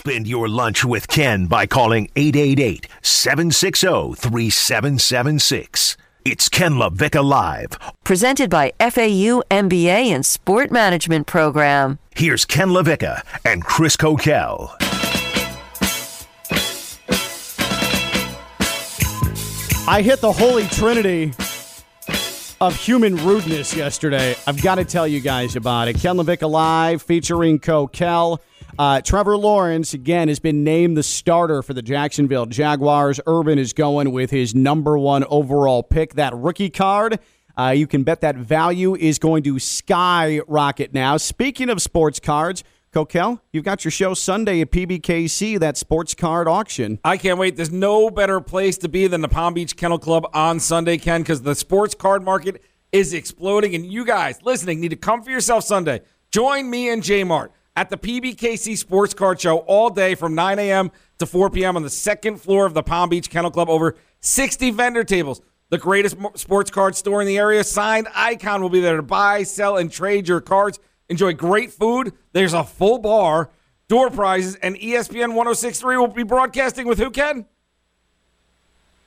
Spend your lunch with Ken by calling 888 760 3776. It's Ken LaVicka Live. Presented by FAU MBA and Sport Management Program. Here's Ken LaVicka and Chris Coquel. I hit the holy trinity of human rudeness yesterday. I've got to tell you guys about it. Ken LaVicka Live featuring Coquel. Uh, Trevor Lawrence, again, has been named the starter for the Jacksonville Jaguars. Urban is going with his number one overall pick. That rookie card, uh, you can bet that value is going to skyrocket now. Speaking of sports cards, Coquel, you've got your show Sunday at PBKC, that sports card auction. I can't wait. There's no better place to be than the Palm Beach Kennel Club on Sunday, Ken, because the sports card market is exploding. And you guys listening need to come for yourself Sunday. Join me and J Mart at the PBKC Sports Card Show all day from 9 a.m. to 4 p.m. on the second floor of the Palm Beach Kennel Club. Over 60 vendor tables. The greatest sports card store in the area. Signed Icon will be there to buy, sell, and trade your cards. Enjoy great food. There's a full bar, door prizes, and ESPN 1063 will be broadcasting with who, Ken?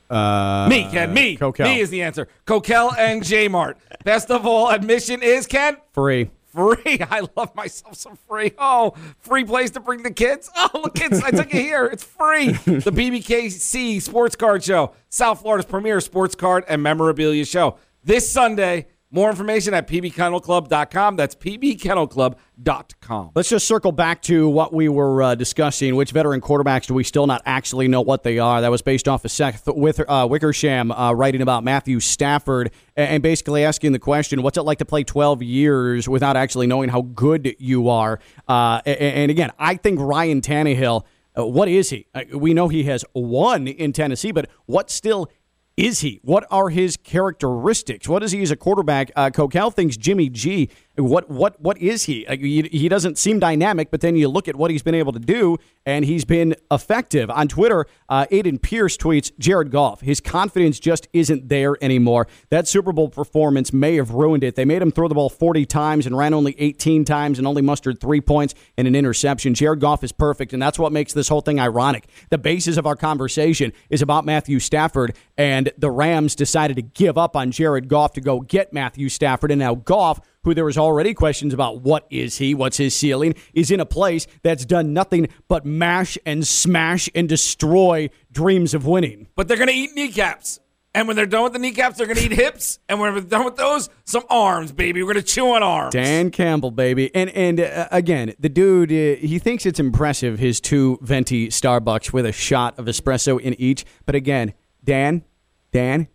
Uh, Me, Ken. Me. Coquel. Me is the answer. Coquel and J Mart. Best of all, admission is, Ken? Free. Free. I love myself some free. Oh, free place to bring the kids. Oh, look, kids, I took you here. It's free. The PBKC Sports Card Show, South Florida's premier sports card and memorabilia show. This Sunday. More information at pbkennelclub.com. That's pbkennelclub.com. Let's just circle back to what we were uh, discussing. Which veteran quarterbacks do we still not actually know what they are? That was based off of Seth with uh, Wickersham uh, writing about Matthew Stafford and, basically asking the question, "What's it like to play 12 years without actually knowing how good you are?" Uh, and, and again, I think Ryan Tannehill. Uh, what is he? Uh, we know he has won in Tennessee, but what still is he? What are his characteristics? What is he as a quarterback? Uh, Coquel thinks Jimmy G. What what what is he? Uh, he? Doesn't seem dynamic, but then you look at what he's been able to do, and he's been effective. On Twitter, uh, Aiden Pierce tweets Jared Goff. His confidence just isn't there anymore. That Super Bowl performance may have ruined it. They made him throw the ball 40 times and ran only 18 times and only mustered three points and an interception. Jared Goff is perfect, and that's what makes this whole thing ironic. The basis of our conversation is about Matthew Stafford, and the Rams decided to give up on Jared Goff to go get Matthew Stafford, and now Goff who there was already questions about what is he, what's his ceiling, is in a place that's done nothing but mash and smash and destroy dreams of winning. But they're going to eat kneecaps. And when they're done with the kneecaps, they're going to eat hips. And when they're done with those, some arms, baby. We're going to chew on arms. Dan Campbell, baby. And and uh, again, the dude, uh, he thinks it's impressive, his two venti Starbucks with a shot of espresso in each. But again, Dan, Dan,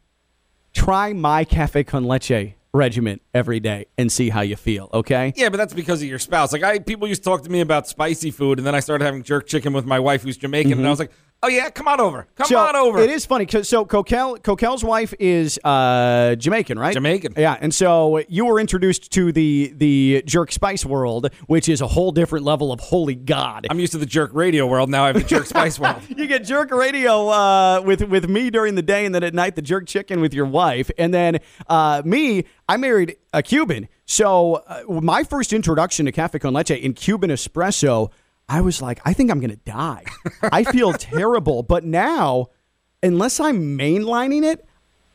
try my cafe con leche regiment every day and see how you feel, okay? Yeah, but that's because of your spouse. Like I people used to talk to me about spicy food and then I started having jerk chicken with my wife who's Jamaican and I mm-hmm. was like, "Oh yeah, come on over. Come. So on over." It is funny so Coquel Coquel's wife is uh, Jamaican, right? Jamaican. Yeah, and so you were introduced to the the jerk spice world, which is a whole different level of holy god. I'm used to the jerk radio world. Now I have the jerk spice world. you get jerk radio uh, with with me during the day, and then at night the jerk chicken with your wife, and then uh, me. I married a Cuban, so uh, my first introduction to cafe con leche in Cuban espresso, I was like, I think I'm gonna die. I feel terrible, but now, unless I'm mainlining it.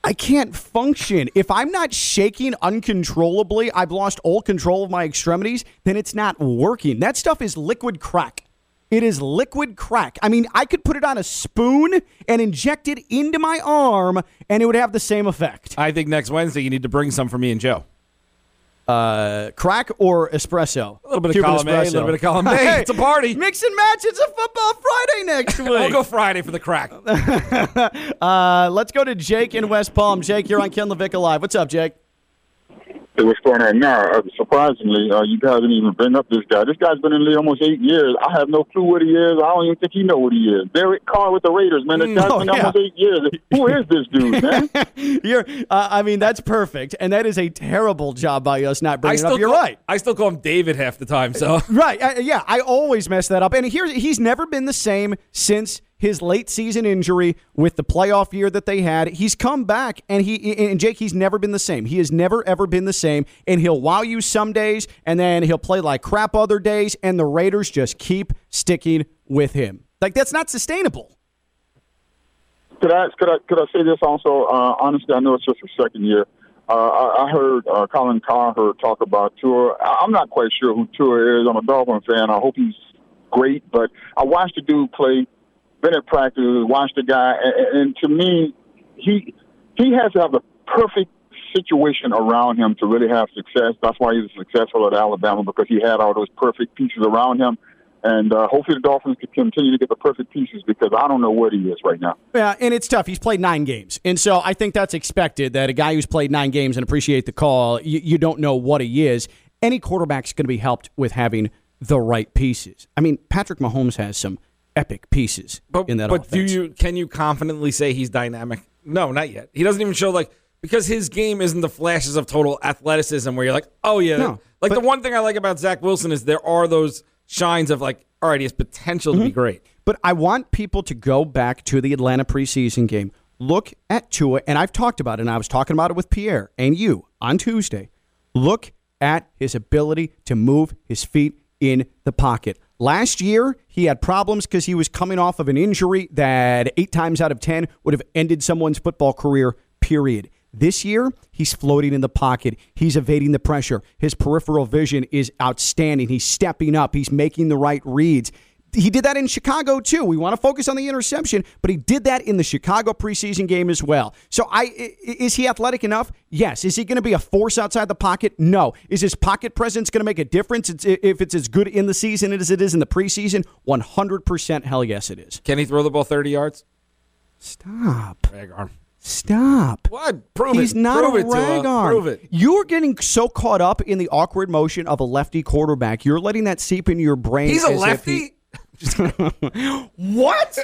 I can't function. If I'm not shaking uncontrollably, I've lost all control of my extremities, then it's not working. That stuff is liquid crack. It is liquid crack. I mean, I could put it on a spoon and inject it into my arm, and it would have the same effect. I think next Wednesday you need to bring some for me and Joe. Uh, crack or espresso? A little bit of Cuban column A, a little bit of column B. Hey, It's a party. Mix and match. It's a football Friday next week. We'll go Friday for the crack. uh, let's go to Jake in West Palm. Jake, you're on Ken LaVicka Live. What's up, Jake? Hey, what's going on now? Uh, surprisingly, uh, you guys didn't even bring up this guy. This guy's been in the league almost eight years. I have no clue what he is. I don't even think he know what he is. Derek Carr with the Raiders, man. This guy's No, been yeah. almost eight years. Who is this dude, man? You're, uh, I mean, that's perfect, and that is a terrible job by us not I bringing it still up. You're call, right. I still call him David half the time. So Right. Uh, yeah, I always mess that up. And here, he's never been the same since his late season injury with the playoff year that they had. He's come back and he and Jake, he's never been the same. He has never ever been the same. And he'll wow you some days and then he'll play like crap other days, and the Raiders just keep sticking with him. Like that's not sustainable. Could I could I could I say this also? Uh, honestly, I know it's just a second year. Uh, I, I heard uh, Colin Cowherd talk about. I- I'm not quite sure who Tua is. I'm a Dolphin fan. I hope he's great, but I watched the dude play. Been at practice, watched the guy, and, and to me, he he has to have the perfect situation around him to really have success. That's why he was successful at Alabama because he had all those perfect pieces around him. And uh, hopefully the Dolphins can continue to get the perfect pieces because I don't know what he is right now. Yeah, and it's tough. He's played nine games. And so I think that's expected that a guy who's played nine games and appreciate the call, you, you don't know what he is. Any quarterback's going to be helped with having the right pieces. I mean, Patrick Mahomes has some epic pieces But, in that but do you can you confidently say he's dynamic? No, not yet. He doesn't even show like because his game isn't the flashes of total athleticism where you're like, oh yeah. No, like but- the one thing I like about Zach Wilson is there are those shines of like, all right, he has potential to be mm-hmm. great. But I want people to go back to the Atlanta preseason game. Look at Tua, and I've talked about it, and I was talking about it with Pierre and you on Tuesday. Look at his ability to move his feet in the pocket. Last year, he had problems because he was coming off of an injury that eight times out of 10 would have ended someone's football career, period. This year, he's floating in the pocket. He's evading the pressure. His peripheral vision is outstanding. He's stepping up. He's making the right reads. He did that in Chicago too. We want to focus on the interception, but he did that in the Chicago preseason game as well. So I is he athletic enough? Yes. Is he going to be a force outside the pocket? No. Is his pocket presence going to make a difference if it's as good in the season as it is in the preseason? 100% hell yes it is. Can he throw the ball 30 yards? Stop. Rag arm. Stop. What? Prove He's it. not Prove a rag arm. Prove it. You're getting so caught up in the awkward motion of a lefty quarterback. You're letting that seep into your brain. He's a as if he- lefty. what?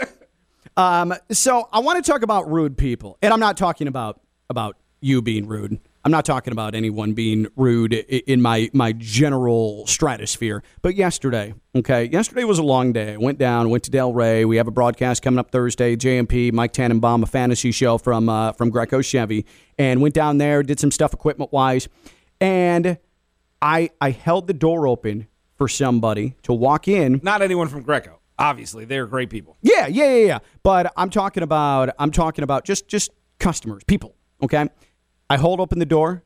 um, so I want to talk about rude people, and I'm not talking about about you being rude. I'm not talking about anyone being rude in my my general stratosphere. But yesterday, okay, yesterday was a long day. I went down, went to Delray. We have a broadcast coming up Thursday. JMP, Mike Tannenbaum, a fantasy show from uh, from Greco Chevy, and went down there, did some stuff equipment wise, and I I held the door open for somebody to walk in Not anyone from Greco. Obviously, they're great people. yeah, yeah, yeah, yeah. But I'm talking about I'm talking about just just customers, people. Okay. I hold open the door.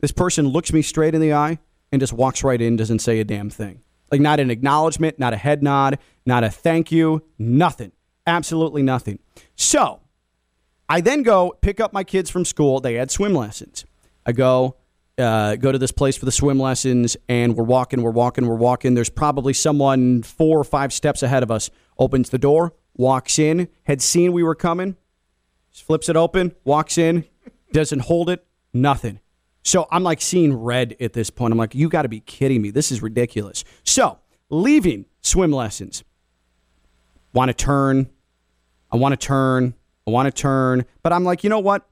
This person looks me straight in the eye and just walks right in, doesn't say a damn thing. Like not an acknowledgement, not a head nod, not a thank you, nothing. Absolutely nothing. So I then go pick up my kids from school. They had swim lessons. I go uh, go to this place for the swim lessons, and we're walking, we're walking, we're walking. There's probably someone four or five steps ahead of us. Opens the door, walks in, had seen we were coming, flips it open, walks in, doesn't hold it, nothing. So I'm like seeing red at this point. I'm like, you got to be kidding me. This is ridiculous. So leaving swim lessons, want to turn, I want to turn. I want to turn. But I'm like, you know what?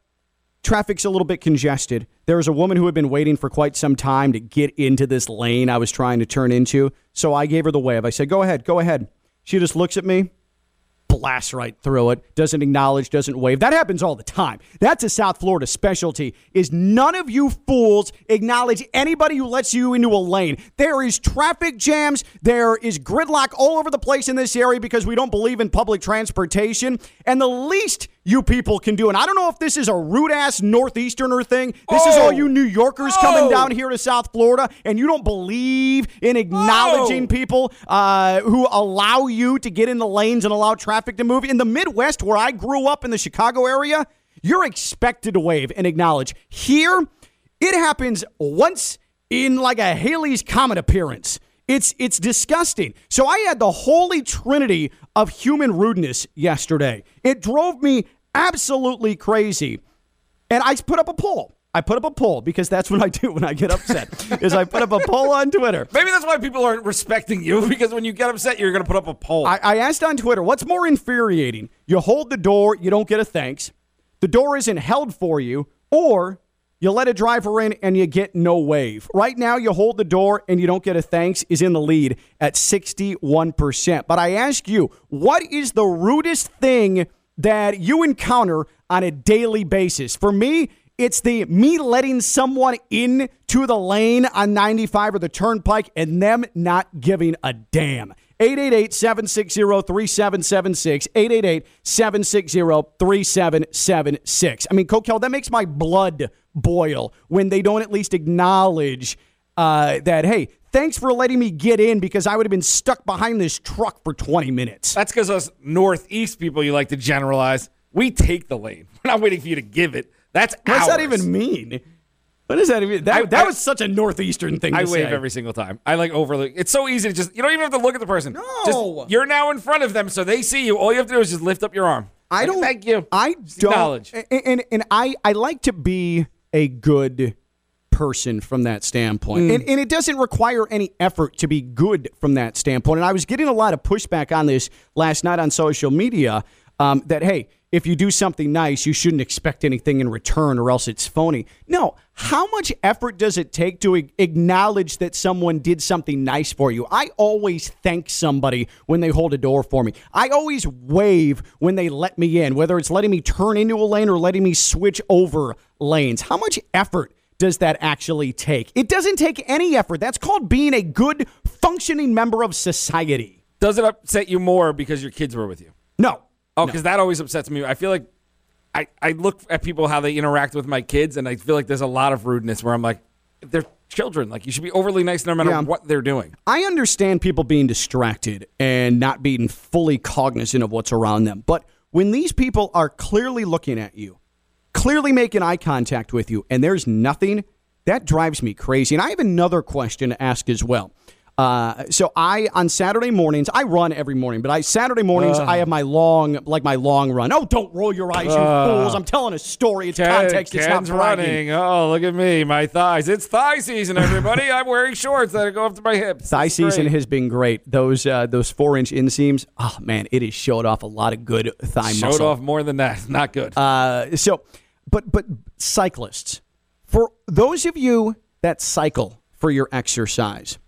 Traffic's a little bit congested. There was a woman who had been waiting for quite some time to get into this lane I was trying to turn into. So I gave her the wave. I said, go ahead, go ahead. She just looks at me, blasts right through it, doesn't acknowledge, doesn't wave. That happens all the time. That's a South Florida specialty is none of you fools acknowledge anybody who lets you into a lane. There is traffic jams, there is gridlock all over the place in this area because we don't believe in public transportation. And the least you people can do, and I don't know if this is a rude ass Northeasterner thing. This is Oh. all you New Yorkers coming Oh. down here to South Florida, and you don't believe in acknowledging Oh. people uh, who allow you to get in the lanes and allow traffic to move. In the Midwest, where I grew up in the Chicago area, you're expected to wave and acknowledge. Here, it happens once in like a Halley's Comet appearance. It's it's disgusting. So I had the holy trinity of human rudeness yesterday. It drove me absolutely crazy. And I put up a poll. I put up a poll because that's what I do when I get upset. is I put up a poll on Twitter. Maybe that's why people aren't respecting you because when you get upset, you're going to put up a poll. I, I asked on Twitter, what's more infuriating? You hold the door, you don't get a thanks. The door isn't held for you, or You let a driver in and you get no wave. Right now, you hold the door and you don't get a thanks is in the lead at 61%. But I ask you, what is the rudest thing that you encounter on a daily basis? For me, it's the me letting someone in to the lane on 95 or the turnpike and them not giving a damn. 888-760-3776. 888-760-3776. I mean, Coquel, that makes my blood boil when they don't at least acknowledge uh, that, hey, thanks for letting me get in because I would have been stuck behind this truck for 20 minutes. That's because us Northeast people, you like to generalize, we take the lane. We're not waiting for you to give it. That's What does that even mean? What does that even? That, I- that I- was such a northeastern thing. I to wave say. every single time. I like overlook. It's so easy to just you don't even have to look at the person. No. Just, you're now in front of them, so they see you. All you have to do is just lift up your arm. I Like, don't. Thank you. I Just don't. acknowledge. And, and and I I like to be a good person from that standpoint, Mm. and and it doesn't require any effort to be good from that standpoint. And I was getting a lot of pushback on this last night on social media. Um, that hey, if you do something nice, you shouldn't expect anything in return, or else it's phony. No, how much effort does it take to acknowledge that someone did something nice for you? I always thank somebody when they hold a door for me. I always wave when they let me in, whether it's letting me turn into a lane or letting me switch over lanes. How much effort does that actually take? It doesn't take any effort. That's called being a good, functioning member of society. Does it upset you more because your kids were with you? No. Oh, because that always upsets me. I feel like I, I look at people how they interact with my kids, and I feel like there's a lot of rudeness where I'm like, they're children. Like you should be overly nice no matter Yeah. what they're doing. I understand people being distracted and not being fully cognizant of what's around them. But when these people are clearly looking at you, clearly making eye contact with you, and there's nothing, that drives me crazy. And I have another question to ask as well. Uh, so I on Saturday mornings I run every morning, but I Saturday mornings I have my long like my long run. Oh, don't roll your eyes, you fools! I'm telling a story. It's context. It's not bragging. running. Oh, look at me, my thighs. It's thigh season, everybody. I'm wearing shorts that go up to my hips. Thigh It's season great. has been great. Those uh, those four inch inseams, oh man, it has showed off a lot of good thigh showed muscle. off more than that. Not good. Uh, so, but but cyclists, for those of you that cycle for your exercise,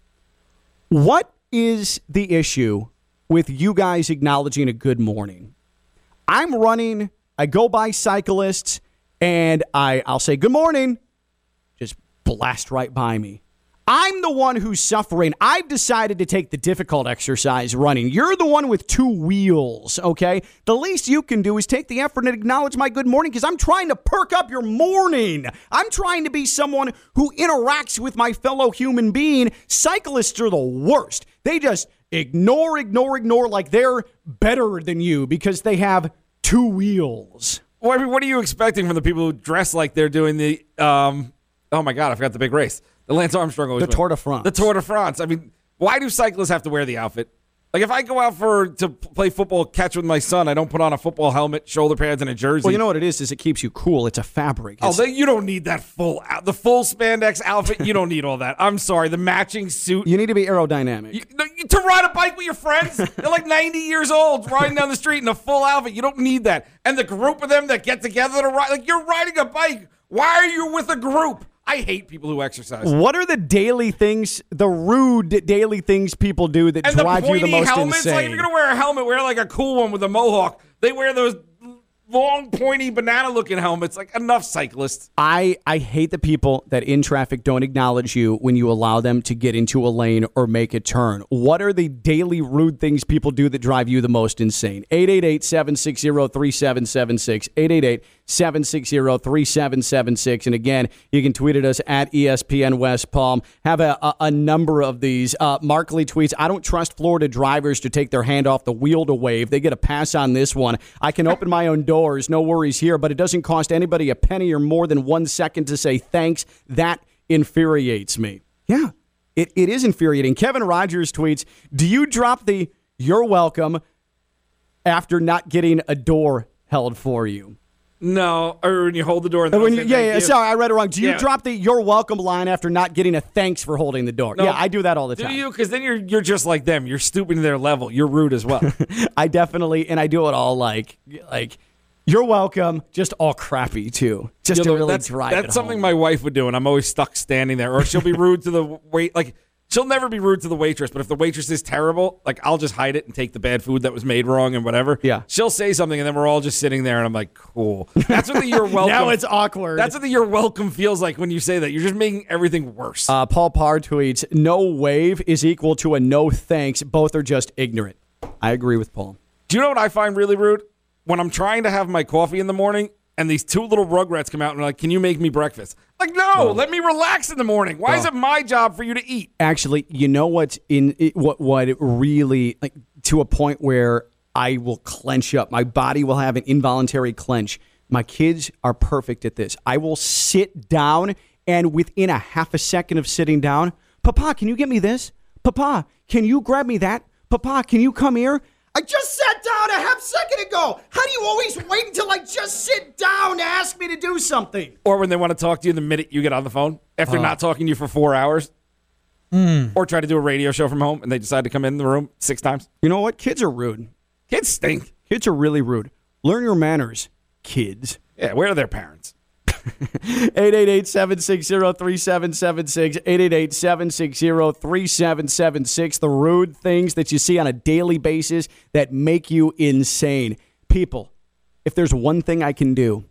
what is the issue with you guys acknowledging a good morning? I'm running. I go by cyclists, and I I'll say good morning, just blast right by me. I'm the one who's suffering. I've decided to take the difficult exercise running. You're the one with two wheels, okay? The least you can do is take the effort and acknowledge my good morning because I'm trying to perk up your morning. I'm trying to be someone who interacts with my fellow human being. Cyclists are the worst. They just ignore, ignore, ignore like they're better than you because they have two wheels. Well, I mean, what are you expecting from the people who dress like they're doing the? Um, oh my God, I forgot the big race. The Lance Armstrong always The. Tour de France. The Tour de France. I mean, why do cyclists have to wear the outfit? Like if I go out for to play football catch with my son, I don't put on a football helmet, shoulder pads, and a jersey. Well, you know what it is? Is it keeps you cool. It's a fabric. Oh, It's- they, you don't need that full out, the full spandex outfit. You don't need all that. I'm sorry, the matching suit. you need to be aerodynamic. You- to ride a bike with your friends, they're like 90 years old riding down the street in a full outfit. You don't need that. And the group of them that get together to ride, like you're riding a bike. Why are you with a group? I hate people who exercise. What are the daily things, the rude daily things people do that And the drive you the most helmets, like if you're gonna wear a helmet, wear like a cool one with a mohawk. They wear those long, pointy, banana-looking helmets. Like enough cyclists. I, I hate the people that in traffic don't acknowledge you when you allow them to get into a lane or make a turn. What are the daily rude things people do that drive you the most insane? 888-760-3776. 888-760-3776. And again, you can tweet at us at ESPN West Palm. Have a, a, a number of these. Uh, Markley tweets, I don't trust Florida drivers to take their hand off the wheel to wave. They get a pass on this one. I can open my own doors. No worries here, but it doesn't cost anybody a penny or more than one second to say thanks. That infuriates me. Yeah, it, it is infuriating. Kevin Rogers tweets, Do you drop the you're welcome after not getting a door held for you? No, or when you hold the door. And When you, yeah, yeah, you. sorry, I read it wrong. Do you Yeah. drop the you're welcome line after not getting a thanks for holding the door? No. yeah, I do that all the time. Do you? Because then you're you're just like them. You're stooping to their level. You're rude as well. I definitely and I do it all like like You're welcome. Just all crappy too. Just You to really that's drive that's something home. my wife would do, and I'm always stuck standing there. Or she'll be rude to the wait. Like she'll never be rude to the waitress, but if the waitress is terrible, like I'll just hide it and take the bad food that was made wrong and whatever. Yeah. she'll say something, and then we're all just sitting there, and I'm like, cool. That's what the you're welcome. now it's awkward. That's what the you're welcome feels like when you say that. You're just making everything worse. Uh, Paul Parr tweets, no wave is equal to a no thanks. Both are just ignorant. I agree with Paul. Do you know what I find really rude? When I'm trying to have my coffee in the morning and these two little rugrats come out and are like, Can you make me breakfast? Like, no, let me relax in the morning. Why is it my job for you to eat? Actually, you know what's in it, what what it really like to a point where I will clench up. My body will have an involuntary clench. My kids are perfect at this. I will sit down and within a half a second of sitting down, Papa, can you get me this? Papa, can you grab me that? Papa, can you come here? I just sat down a half second ago. How do you always wait until I just sit down to ask me to do something? Or when they want to talk to you the minute you get on the phone, after ah. not talking to you for four hours. Hmm. Or try to do a radio show from home and they decide to come in the room six times. You know what? Kids are rude. Kids stink. Kids are really rude. Learn your manners, kids. Yeah, where are their parents? 888-760-3776, 888-760-3776. The rude things that you see on a daily basis that make you insane. People, if there's one thing I can do,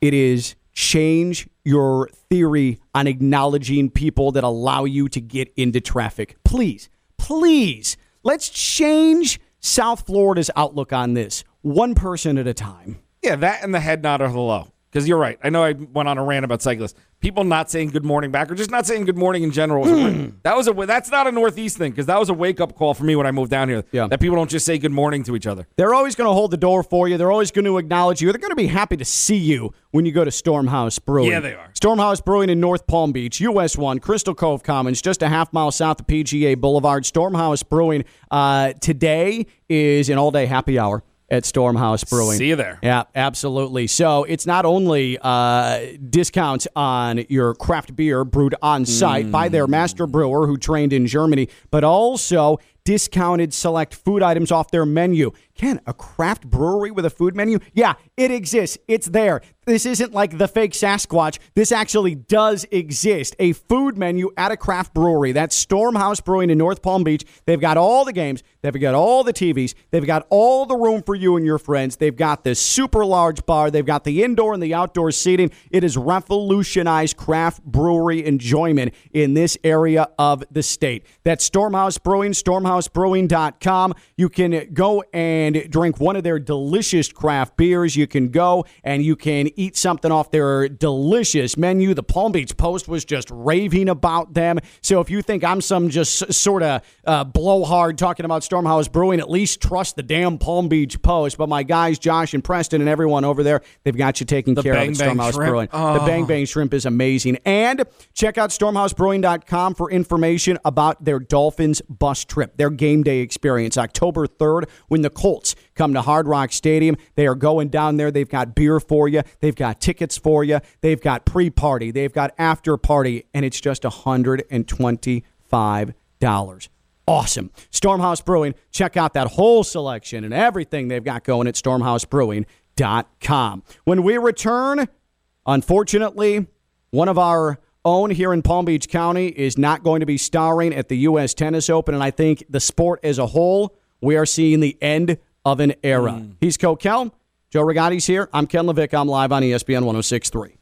it is change your theory on acknowledging people that allow you to get into traffic. Please, please, let's change South Florida's outlook on this, one person at a time. Yeah, that and the head nod are hello. Because you're right. I know I went on a rant about cyclists. People not saying good morning back or just not saying good morning in general. was that was a that's not a Northeast thing because that was a wake up call for me when I moved down here. Yeah. That people don't just say good morning to each other. They're always going to hold the door for you. They're always going to acknowledge you. They're going to be happy to see you when you go to Stormhouse Brewing. Yeah, they are. Stormhouse Brewing in North Palm Beach, US 1, Crystal Cove Commons, just a half mile south of PGA Boulevard. Stormhouse Brewing uh, today is an all day happy hour at Stormhouse Brewing. See you there. Yeah, absolutely. So it's not only uh, discounts on your craft beer brewed on site by their master brewer who trained in Germany, but also discounted select food items off their menu. Ken, a craft brewery with a food menu? Yeah, it exists. It's there. This isn't like the fake Sasquatch. This actually does exist. A food menu at a craft brewery. That's Stormhouse Brewing in North Palm Beach. They've got all the games, they've got all the TVs, they've got all the room for you and your friends. They've got this super large bar, they've got the indoor and the outdoor seating. It has revolutionized craft brewery enjoyment in this area of the state. That's Stormhouse Brewing, stormhousebrewing.com. You can go and drink one of their delicious craft beers. You can go and you can eat something off their delicious menu. The Palm Beach Post was just raving about them. So if you think I'm some just sort of uh, blowhard talking about Stormhouse Brewing, at least trust the damn Palm Beach Post. But my guys, Josh and Preston and everyone over there, they've got you taken care Bang of at Stormhouse Shrimp. Brewing. The Oh. Bang Bang Shrimp is amazing. And check out stormhousebrewing.com for information about their Dolphins bus trip, their game day experience, October 3rd, when the Colts come to Hard Rock Stadium. They are going down there. They've got beer for you, they've got tickets for you, they've got pre party, they've got after party, and it's just $125. Awesome. Stormhouse Brewing. Check out that whole selection and everything they've got going at stormhousebrewing.com. When we return, Unfortunately, one of our own here in Palm Beach County is not going to be starring at the U.S. Tennis Open, and I think the sport as a whole, we are seeing the end of an era. Hmm. He's Cokel. Joe Rigotti's here. I'm Ken LaVicka. I'm live on ESPN 1063.